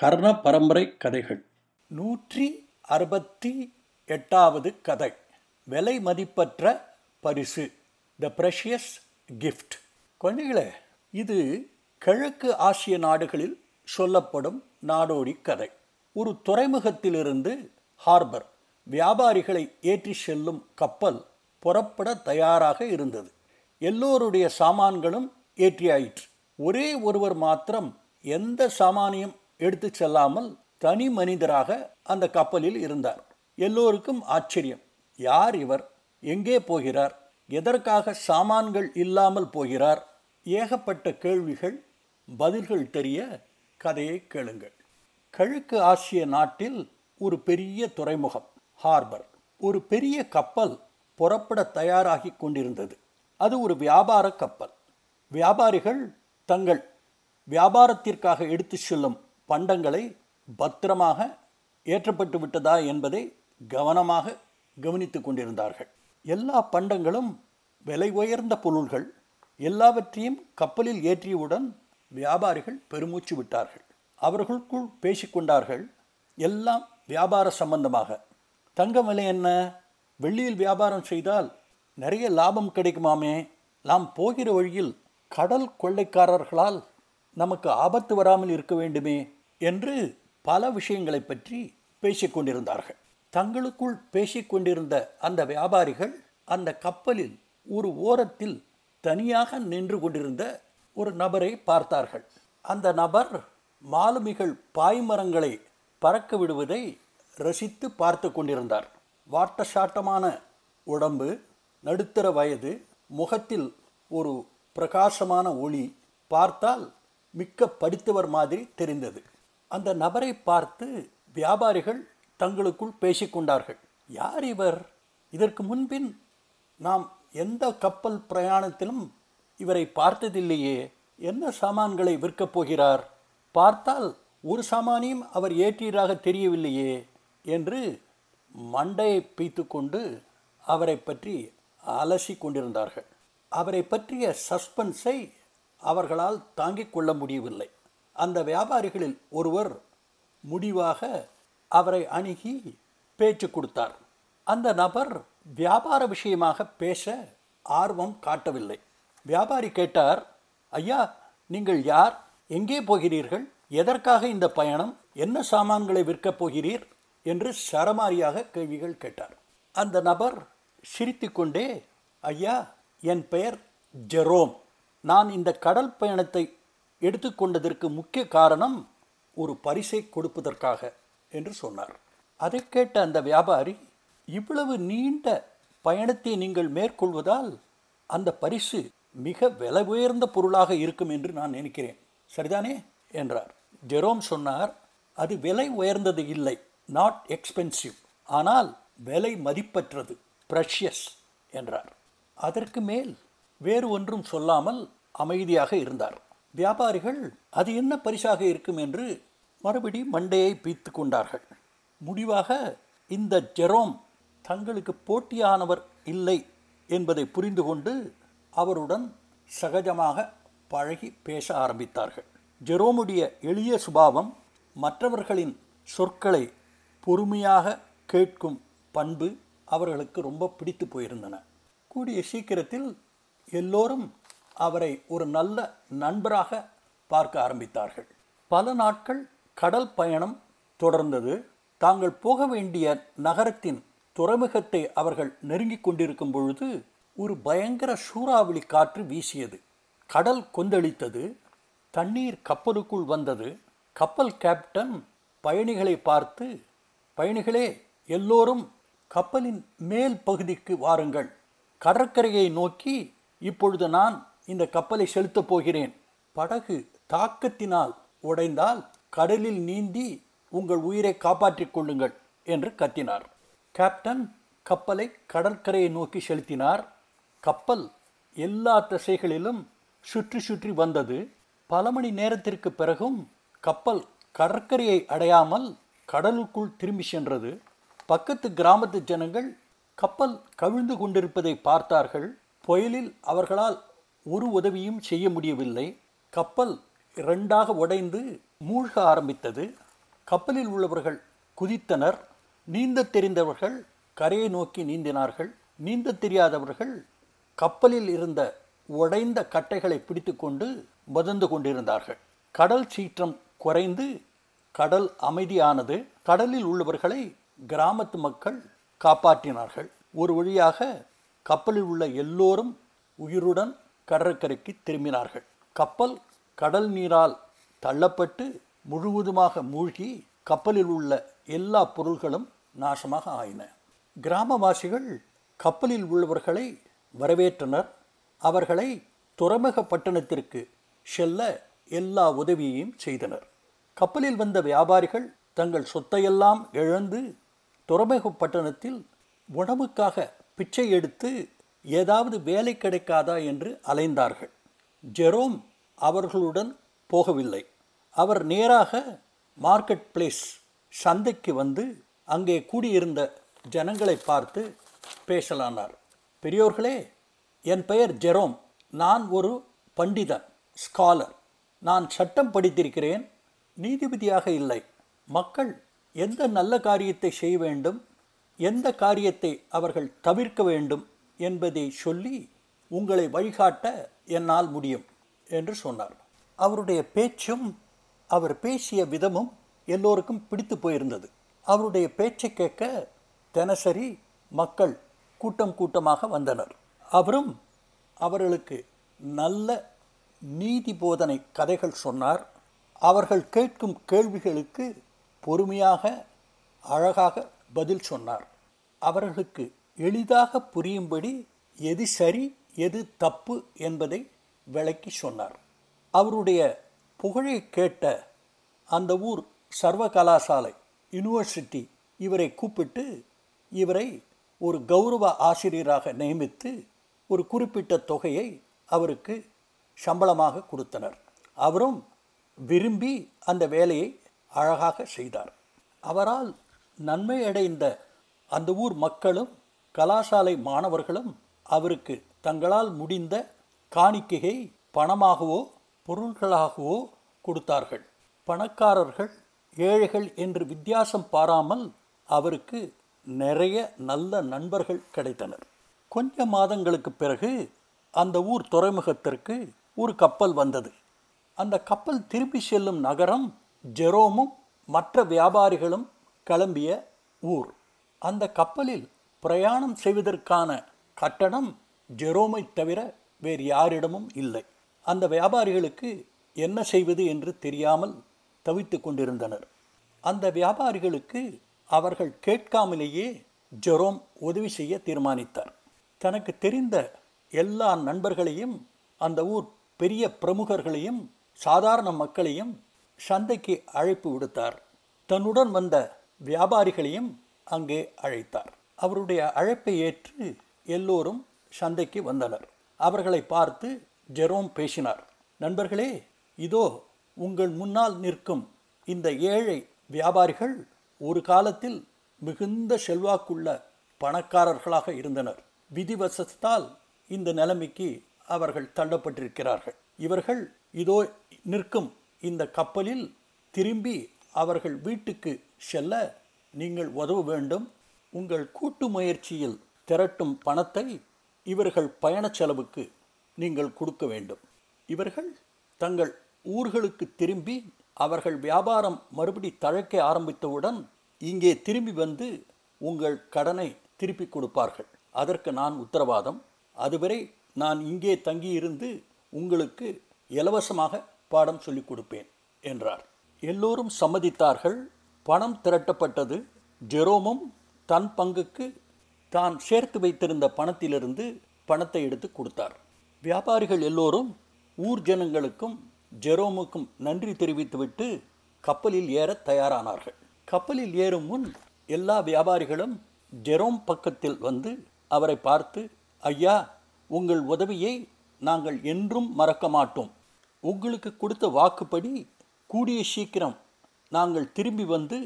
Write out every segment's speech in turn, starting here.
கர்ண பரம்பரை கதைகள் நூற்றி அறுபத்தி எட்டாவது கதை. விலை மதிப்பற்ற பரிசு. த ப்ரெஷியஸ் கிஃப்ட் குழந்தைகளே இது கிழக்கு ஆசிய நாடுகளில் சொல்லப்படும் நாடோடி கதை. ஒரு துறைமுகத்திலிருந்து ஹார்பர் வியாபாரிகளை ஏற்றி செல்லும் கப்பல் புறப்பட தயாராக இருந்தது. எல்லோருடைய சாமான்களும் ஏற்றியாயிற்று. ஒரே ஒருவர் மாத்திரம் எந்த சாமானியம் எடுத்து செல்லாமல் தனி மனிதராக அந்த கப்பலில் இருந்தார். எல்லோருக்கும் ஆச்சரியம். யார் இவர்? எங்கே போகிறார்? எதற்காக சாமான்கள் இல்லாமல் போகிறார்? ஏகப்பட்ட கேள்விகள் பதில்கள் தெரிய கதையை கேளுங்கள். கிழக்கு ஆசிய நாட்டில் ஒரு பெரிய துறைமுகம் ஹார்பர். ஒரு பெரிய கப்பல் புறப்பட தயாராகி கொண்டிருந்தது. அது ஒரு வியாபார கப்பல். வியாபாரிகள் தங்கள் வியாபாரத்திற்காக எடுத்து செல்லும் பண்டங்களை பத்திரமாக ஏற்றப்பட்டு விட்டதா என்பதை கவனமாக கவனித்து கொண்டிருந்தார்கள். எல்லா பண்டங்களும் விலை உயர்ந்த பொருள்கள் எல்லாவற்றையும் கப்பலில் ஏற்றியவுடன் வியாபாரிகள் பெருமூச்சு விட்டார்கள். அவர்களுக்குள் பேசிக்கொண்டார்கள் எல்லாம் வியாபார சம்பந்தமாக. தங்கம் விலை என்ன? வெள்ளியில் வியாபாரம் செய்தால் நிறைய லாபம் கிடைக்குமாமே? நாம் போகிற வழியில் கடல் கொள்ளைக்காரர்களால் நமக்கு ஆபத்து வராமல் இருக்க வேண்டுமே? என்று பல விஷயங்களை பற்றி பேசிக்கொண்டிருந்தார்கள். தங்களுக்குள் பேசிக்கொண்டிருந்த அந்த வியாபாரிகள் அந்த கப்பலில் ஒரு ஓரத்தில் தனியாக நின்று கொண்டிருந்த ஒரு நபரை பார்த்தார்கள். அந்த நபர் மாலுமிகள் பாய்மரங்களை பறக்க விடுவதை ரசித்து பார்த்து கொண்டிருந்தார். வாட்ட சாட்டமான உடம்பு நடுத்தர வயது முகத்தில் ஒரு பிரகாசமான ஒளி பார்த்தால் மிக்க படித்தவர் மாதிரி தெரிந்தது. அந்த நபரை பார்த்து வியாபாரிகள் தங்களுக்குள் பேசிக்கொண்டார்கள். யார் இவர்? இதற்கு முன்பின் நாம் எந்த கப்பல் பிரயாணத்திலும் இவரை பார்த்ததில்லையே. என்ன சாமான்களை விற்கப் போகிறார்? பார்த்தால் ஒரு சாமானியும் அவர் ஏற்றியதாக தெரியவில்லையே என்று மண்டையை பீத்து கொண்டு அவரை பற்றி அலசி கொண்டிருந்தார்கள். அவரை பற்றிய சஸ்பென்ஸை அவர்களால் தாங்கிக் கொள்ள முடியவில்லை. அந்த வியாபாரிகளில் ஒருவர் முடிவாக அவரை அணுகி பேச்சு கொடுத்தார். அந்த நபர் வியாபார விஷயமாக பேச ஆர்வம் காட்டவில்லை. வியாபாரி கேட்டார் ஐயா நீங்கள் யார்? எங்கே போகிறீர்கள்? எதற்காக இந்த பயணம்? என்ன சாமான்களை விற்கப் போகிறீர்? என்று சரமாரியாக கேள்விகள் கேட்டார். அந்த நபர் சிரித்துக்கொண்டே ஐயா என் பெயர் ஜெரோம். நான் இந்த கடல் பயணத்தை எடுத்துக்கொண்டதற்கு முக்கிய காரணம் ஒரு பரிசை கொடுப்பதற்காக என்று சொன்னார். அதை கேட்ட அந்த வியாபாரி இவ்வளவு நீண்ட பயணத்தை நீங்கள் மேற்கொள்வதால் அந்த பரிசு மிக விலை உயர்ந்த பொருளாக இருக்கும் என்று நான் நினைக்கிறேன். சரிதானே? என்றார். ஜெரோம் சொன்னார் அது விலை உயர்ந்தது இல்லை. நாட் எக்ஸ்பென்சிவ் ஆனால் விலை மதிப்பற்றது. ப்ரஷியஸ் என்றார். அதற்கு மேல் வேறு ஒன்றும் சொல்லாமல் அமைதியாக இருந்தார். வியாபாரிகள் அது என்ன பரிசாக இருக்கும்? என்று மறுபடி மண்டையை பீத்து கொண்டார்கள். முடிவாக இந்த ஜெரோம் தங்களுக்கு போட்டியானவர் இல்லை என்பதை புரிந்து கொண்டு அவருடன் சகஜமாக பழகி பேச ஆரம்பித்தார்கள். ஜெரோமுடைய எளிய சுபாவம் மற்றவர்களின் சொற்களை பொறுமையாக கேட்கும் பண்பு அவர்களுக்கு ரொம்ப பிடித்து போயிருந்தன. கூடிய சீக்கிரத்தில் எல்லோரும் அவரை ஒரு நல்ல நண்பராக பார்க்க ஆரம்பித்தார்கள். பல நாட்கள் கடல் பயணம் தொடர்ந்தது. தாங்கள் போக வேண்டிய நகரத்தின் துறைமுகத்தை அவர்கள் நெருங்கிக் கொண்டிருக்கும் பொழுது ஒரு பயங்கர சூறாவளி காற்று வீசியது. கடல் கொந்தளித்தது. தண்ணீர் கப்பலுக்குள் வந்தது. கப்பல் கேப்டன் பயணிகளை பார்த்து பயணிகளே எல்லோரும் கப்பலின் மேல் பகுதிக்கு வாருங்கள். கடற்கரையை நோக்கி இப்பொழுது நான் இந்த கப்பலை செலுத்தப் போகிறேன். படகு தாக்கத்தினால் உடைந்தால் கடலில் நீந்தி உங்கள் உயிரை காப்பாற்றிக் கொள்ளுங்கள் என்று கத்தினார். கேப்டன் கப்பலை கடற்கரையை நோக்கி செலுத்தினார். கப்பல் எல்லா திசைகளிலும் சுற்றி சுற்றி வந்தது. பல மணி நேரத்திற்கு பிறகும் கப்பல் கடற்கரையை அடையாமல் கடலுக்குள் திரும்பி சென்றது. பக்கத்து கிராமத்து ஜனங்கள் கப்பல் கவிழ்ந்து கொண்டிருப்பதை பார்த்தார்கள். புயலில் அவர்களால் ஒரு உதவியும் செய்ய முடியவில்லை. கப்பல் இரண்டாக உடைந்து மூழ்க ஆரம்பித்தது. கப்பலில் உள்ளவர்கள் குதித்தனர். நீந்த தெரிந்தவர்கள் கரையை நோக்கி நீந்தினார்கள். நீந்த தெரியாதவர்கள் கப்பலில் இருந்த உடைந்த கட்டைகளை பிடித்துக்கொண்டு மதந்து கொண்டிருந்தார்கள். கடல் சீற்றம் குறைந்து கடல் அமைதியானது. கடலில் உள்ளவர்களை கிராமத்து மக்கள் காப்பாற்றினார்கள். ஒரு வழியாக கப்பலில் உள்ள எல்லோரும் உயிருடன் கடற்கரைக்கு திரும்பினார்கள். கப்பல் கடல் நீரால் தள்ளப்பட்டு முழுவதுமாக மூழ்கி கப்பலில் உள்ள எல்லா பொருள்களும் நாசமாக ஆயின. கிராமவாசிகள் கப்பலில் உள்ளவர்களை வரவேற்றனர். அவர்களை துறைமுக பட்டணத்திற்கு செல்ல எல்லா உதவியையும் செய்தனர். கப்பலில் வந்த வியாபாரிகள் தங்கள் சொத்தையெல்லாம் இழந்து துறைமுக பட்டணத்தில் உணவுக்காக பிச்சை எடுத்து ஏதாவது வேலை கிடைக்காதா என்று அலைந்தார்கள். ஜெரோம் அவர்களுடன் போகவில்லை. அவர் நேராக மார்க்கெட் பிளேஸ் சந்தைக்கு வந்து அங்கே கூடியிருந்த ஜனங்களை பார்த்து பேசலானார். பெரியோர்களே என் பெயர் ஜெரோம். நான் ஒரு பண்டிதன் ஸ்காலர். நான் சட்டம் படித்திருக்கிறேன். நீதிபதியாக இல்லை. மக்கள் எந்த நல்ல காரியத்தை செய்ய வேண்டும்? எந்த காரியத்தை அவர்கள் தவிர்க்க வேண்டும்? என்பதை சொல்லி உங்களை வழிகாட்ட என்னால் முடியும் என்று சொன்னார். அவருடைய பேச்சும் அவர் பேசிய விதமும் எல்லோருக்கும் பிடித்து போயிருந்தது. அவருடைய பேச்சை கேட்க தினசரி மக்கள் கூட்டம் கூட்டமாக வந்தனர். அவரும் அவர்களுக்கு நல்ல நீதி போதனை கதைகள் சொன்னார். அவர்கள் கேட்கும் கேள்விகளுக்கு பொறுமையாக அழகாக பதில் சொன்னார். அவர்களுக்கு எளிதாக புரியும்படி எது சரி எது தப்பு என்பதை விளக்கி சொன்னார். அவருடைய புகழை கேட்ட அந்த ஊர் சர்வ கலாசாலை யூனிவர்சிட்டி இவரை கூப்பிட்டு இவரை ஒரு கௌரவ ஆசிரியராக நியமித்து ஒரு குறிப்பிட்ட தொகையை அவருக்கு சம்பளமாக கொடுத்தனர். அவரும் விரும்பி அந்த வேலையை அழகாக செய்தார். அவரால் நன்மை அடைந்த அந்த ஊர் மக்களும் கலாசாலை மாணவர்களும் அவருக்கு தங்களால் முடிந்த காணிக்கையை பணமாகவோ பொருள்களாகவோ கொடுத்தார்கள். பணக்காரர்கள் ஏழைகள் என்று வித்தியாசம் பாராமல் அவருக்கு நிறைய நல்ல நண்பர்கள் கிடைத்தனர். கொஞ்ச மாதங்களுக்கு பிறகு அந்த ஊர் துறைமுகத்திற்கு ஒரு கப்பல் வந்தது. அந்த கப்பல் திரும்பி செல்லும் நகரம் ஜெரோமும் மற்ற வியாபாரிகளும் கிளம்பிய ஊர். அந்த கப்பலில் பிரயாணம் செய்வதற்கான கட்டணம் ஜெரோமை தவிர வேறு யாரிடமும் இல்லை. அந்த வியாபாரிகளுக்கு என்ன செய்வது என்று தெரியாமல் தவித்து கொண்டிருந்தனர். அந்த வியாபாரிகளுக்கு அவர்கள் கேட்காமலேயே ஜெரோம் உதவி செய்ய தீர்மானித்தார். தனக்கு தெரிந்த எல்லா நண்பர்களையும் அந்த ஊர் பெரிய பிரமுகர்களையும் சாதாரண மக்களையும் சந்தைக்கு அழைப்பு விடுத்தார். தன்னுடன் வந்த வியாபாரிகளையும் அங்கே அழைத்தார். அவருடைய அழைப்பை ஏற்று எல்லோரும் சந்தைக்கு வந்தனர். அவர்களை பார்த்து ஜெரோம் பேசினார். நண்பர்களே இதோ உங்கள் முன்னால் நிற்கும் இந்த ஏழை வியாபாரிகள் ஒரு காலத்தில் மிகுந்த செல்வாக்குள்ள பணக்காரர்களாக இருந்தனர். விதிவசத்தால் இந்த நிலைமைக்கு அவர்கள் தள்ளப்பட்டிருக்கிறார்கள். இவர்கள் இதோ நிற்கும் இந்த கப்பலில் திரும்பி அவர்கள் வீட்டுக்கு செல்ல நீங்கள் உதவ வேண்டும். உங்கள் கூட்டு முயற்சியில் திரட்டும் பணத்தை இவர்கள் பயணச் செலவுக்கு நீங்கள் கொடுக்க வேண்டும். இவர்கள் தங்கள் ஊர்களுக்கு திரும்பி அவர்கள் வியாபாரம் மறுபடி தழைக்க ஆரம்பித்தவுடன் இங்கே திரும்பி வந்து உங்கள் கடனை திருப்பி கொடுப்பார்கள். அதற்கு நான் உத்தரவாதம். அதுவரை நான் இங்கே தங்கியிருந்து உங்களுக்கு இலவசமாக பாடம் சொல்லிக் கொடுப்பேன் என்றார். எல்லோரும் சம்மதித்தார்கள். பணம் திரட்டப்பட்டது. ஜெரோமும் தன் பங்குக்கு தான் சேர்த்து வைத்திருந்த பணத்திலிருந்து பணத்தை எடுத்து கொடுத்தார். வியாபாரிகள் எல்லோரும் ஊர் ஜனங்களுக்கும் ஜெரோமுக்கும் நன்றி தெரிவித்துவிட்டு கப்பலில் ஏற தயாரானார்கள். கப்பலில் ஏறும் முன் எல்லா வியாபாரிகளும் ஜெரோம் பக்கத்தில் வந்து அவரை பார்த்து ஐயா உங்கள் உதவியை நாங்கள் என்றும் மறக்க மாட்டோம். உங்களுக்கு கொடுத்த வாக்குப்படி கூடிய சீக்கிரம் நாங்கள் திரும்பி வந்து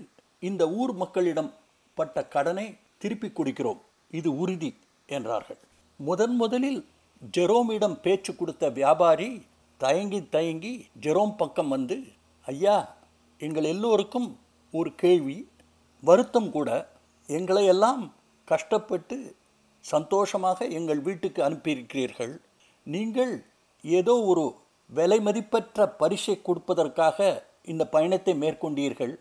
இந்த ஊர் மக்களிடம் பட்ட கடனை திருப்பி கொடுக்கிறோம். இது உறுதி என்றார்கள். முதன் முதலில் ஜெரோமிடம் பேச்சு கொடுத்த வியாபாரி தயங்கி தயங்கி ஜெரோம் பக்கம் வந்து ஐயா எங்கள் எல்லோருக்கும் ஒரு கேள்வி. வருத்தம் கூட. எங்களை எல்லாம் கஷ்டப்பட்டு சந்தோஷமாக எங்கள் வீட்டுக்கு அனுப்பியிருக்கிறீர்கள். நீங்கள் ஏதோ ஒரு விலை மதிப்பற்ற பரிசை கொடுப்பதற்காக இந்த பயணத்தை மேற்கொண்டீர்கள்.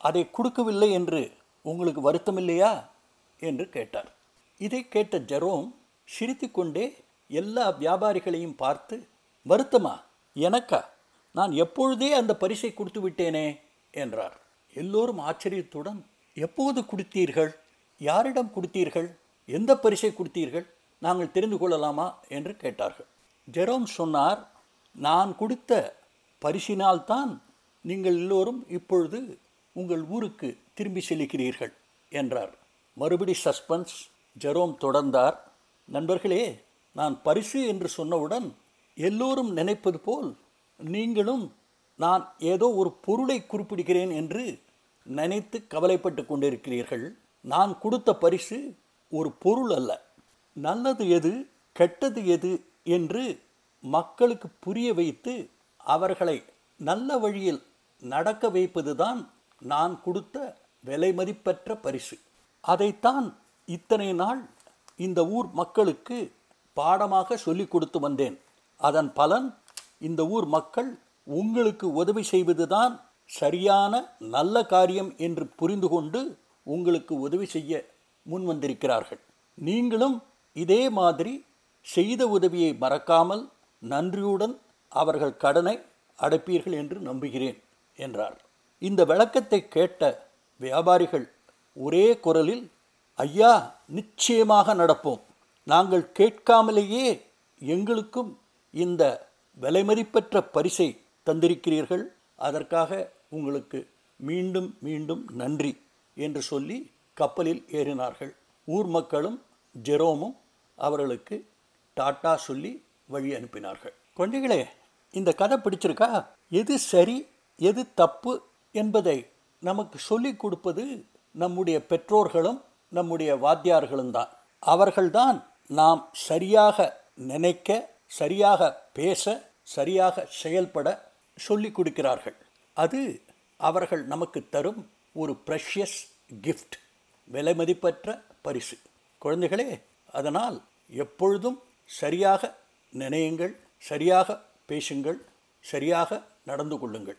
அதை கொடுக்கவில்லை என்று உங்களுக்கு வருத்தம் இல்லையா என்று கேட்டார். இதை கேட்ட ஜெரோம் சிரித்துக்கொண்டே எல்லா வியாபாரிகளையும் பார்த்து வருத்தமா? எனக்கா? நான் எப்பொழுதே அந்த பரிசை கொடுத்து விட்டேனே? என்றார். எல்லோரும் ஆச்சரியத்துடன் எப்போது கொடுத்தீர்கள்? யாரிடம் கொடுத்தீர்கள்? எந்த பரிசை கொடுத்தீர்கள்? நாங்கள் தெரிந்து கொள்ளலாமா? என்று கேட்டார்கள். ஜெரோம் சொன்னார் நான் கொடுத்த பரிசினால்தான் நீங்கள் எல்லோரும் இப்பொழுது உங்கள் ஊருக்கு திரும்பி செல்கிறீர்கள் என்றார். மறுபடி சஸ்பென்ஸ் ஜெரோம் தொடர்ந்தார். நண்பர்களே நான் பரிசு என்று சொன்னவுடன் எல்லோரும் நினைப்பது போல் நீங்களும் நான் ஏதோ ஒரு பொருளை குறிப்பிடுகிறேன் என்று நினைத்து கவலைப்பட்டு கொண்டிருக்கிறீர்கள். நான் கொடுத்த பரிசு ஒரு பொருள் அல்ல. நல்லது எது கெட்டது எது என்று மக்களுக்கு புரிய வைத்து அவர்களை நல்ல வழியில் நடக்க வைப்பதுதான் நான் கொடுத்த விலை மதிப்பற்ற பரிசு. அதைத்தான் இத்தனை நாள் இந்த ஊர் மக்களுக்கு பாடமாக சொல்லிக் கொடுத்து வந்தேன். அதன் பலன் இந்த ஊர் மக்கள் உங்களுக்கு உதவி செய்வதுதான் சரியான நல்ல காரியம் என்று புரிந்து கொண்டு உங்களுக்கு உதவி செய்ய முன் வந்திருக்கிறார்கள். நீங்களும் இதே மாதிரி செய்த உதவியை மறக்காமல் நன்றியுடன் அவர்கள் கடனை அடைப்பீர்கள் என்று நம்புகிறேன் என்றார். இந்த விளக்கத்தை கேட்ட வியாபாரிகள் ஒரே குரலில் ஐயா நிச்சயமாக நடப்போம். நாங்கள் கேட்காமலேயே எங்களுக்கும் இந்த விலைமதிப்பற்ற பரிசை தந்திருக்கிறீர்கள். அதற்காக உங்களுக்கு மீண்டும் மீண்டும் நன்றி என்று சொல்லி கப்பலில் ஏறினார்கள். ஊர் மக்களும் ஜெரோமும் அவர்களுக்கு டாட்டா சொல்லி வழி அனுப்பினார்கள். குழந்தைகளே இந்த கதை பிடிச்சிருக்கா? எது சரி எது தப்பு என்பதை நமக்கு சொல்லிக் கொடுப்பது நம்முடைய பெற்றோர்களும் நம்முடைய வாத்தியார்களும் தான். அவர்கள்தான் நாம் சரியாக நினைக்க சரியாக பேச சரியாக செயல்பட சொல்லிக் கொடுக்கிறார்கள். அது அவர்கள் நமக்கு தரும் ஒரு ப்ரெஷியஸ் கிஃப்ட் விலை மதிப்பற்ற பரிசு. குழந்தைகளே அதனால் எப்பொழுதும் சரியாக நினையுங்கள் சரியாக பேசுங்கள் சரியாக நடந்து கொள்ளுங்கள்.